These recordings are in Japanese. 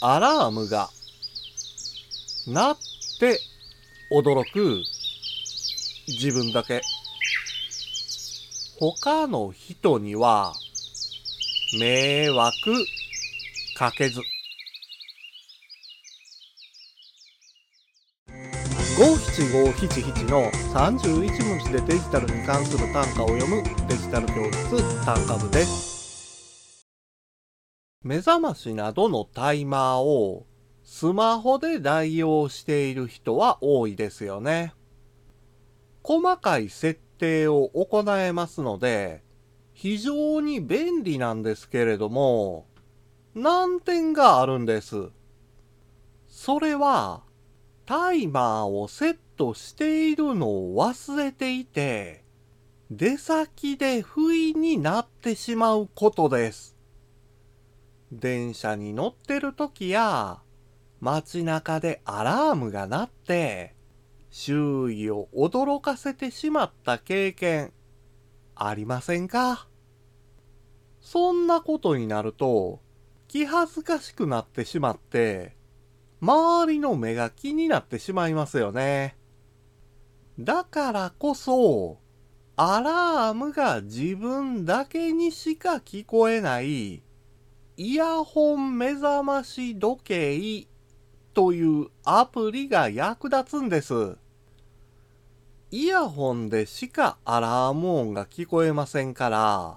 アラームが鳴って驚く自分だけ。他の人には迷惑かけず。五七五七七の31文字でデジタルに関する単価を読むデジタル教室単価部です。目覚ましなどのタイマーをスマホで代用している人は多いですよね。細かい設定を行えますので、非常に便利なんですけれども、難点があるんです。それは、タイマーをセットしているのを忘れていて、出先で不意になってしまうことです。電車に乗ってる時や、街中でアラームが鳴って、周囲を驚かせてしまった経験、ありませんか？そんなことになると、気恥ずかしくなってしまって、周りの目が気になってしまいますよね。だからこそ、アラームが自分だけにしか聞こえないイヤホン目覚まし時計というアプリが役立つんです。イヤホンでしかアラーム音が聞こえませんから、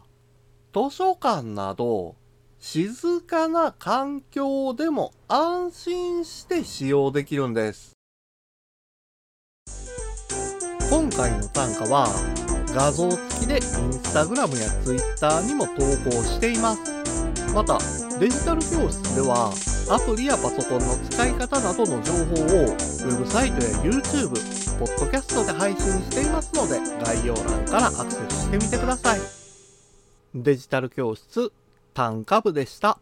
図書館など静かな環境でも安心して使用できるんです。今回の単価は画像付きでインスタグラムやツイッターにも投稿しています。またデジタル教室ではアプリやパソコンの使い方などの情報をウェブサイトや YouTube、ポッドキャストで配信していますので概要欄からアクセスしてみてください。デジタル教室単価部でした。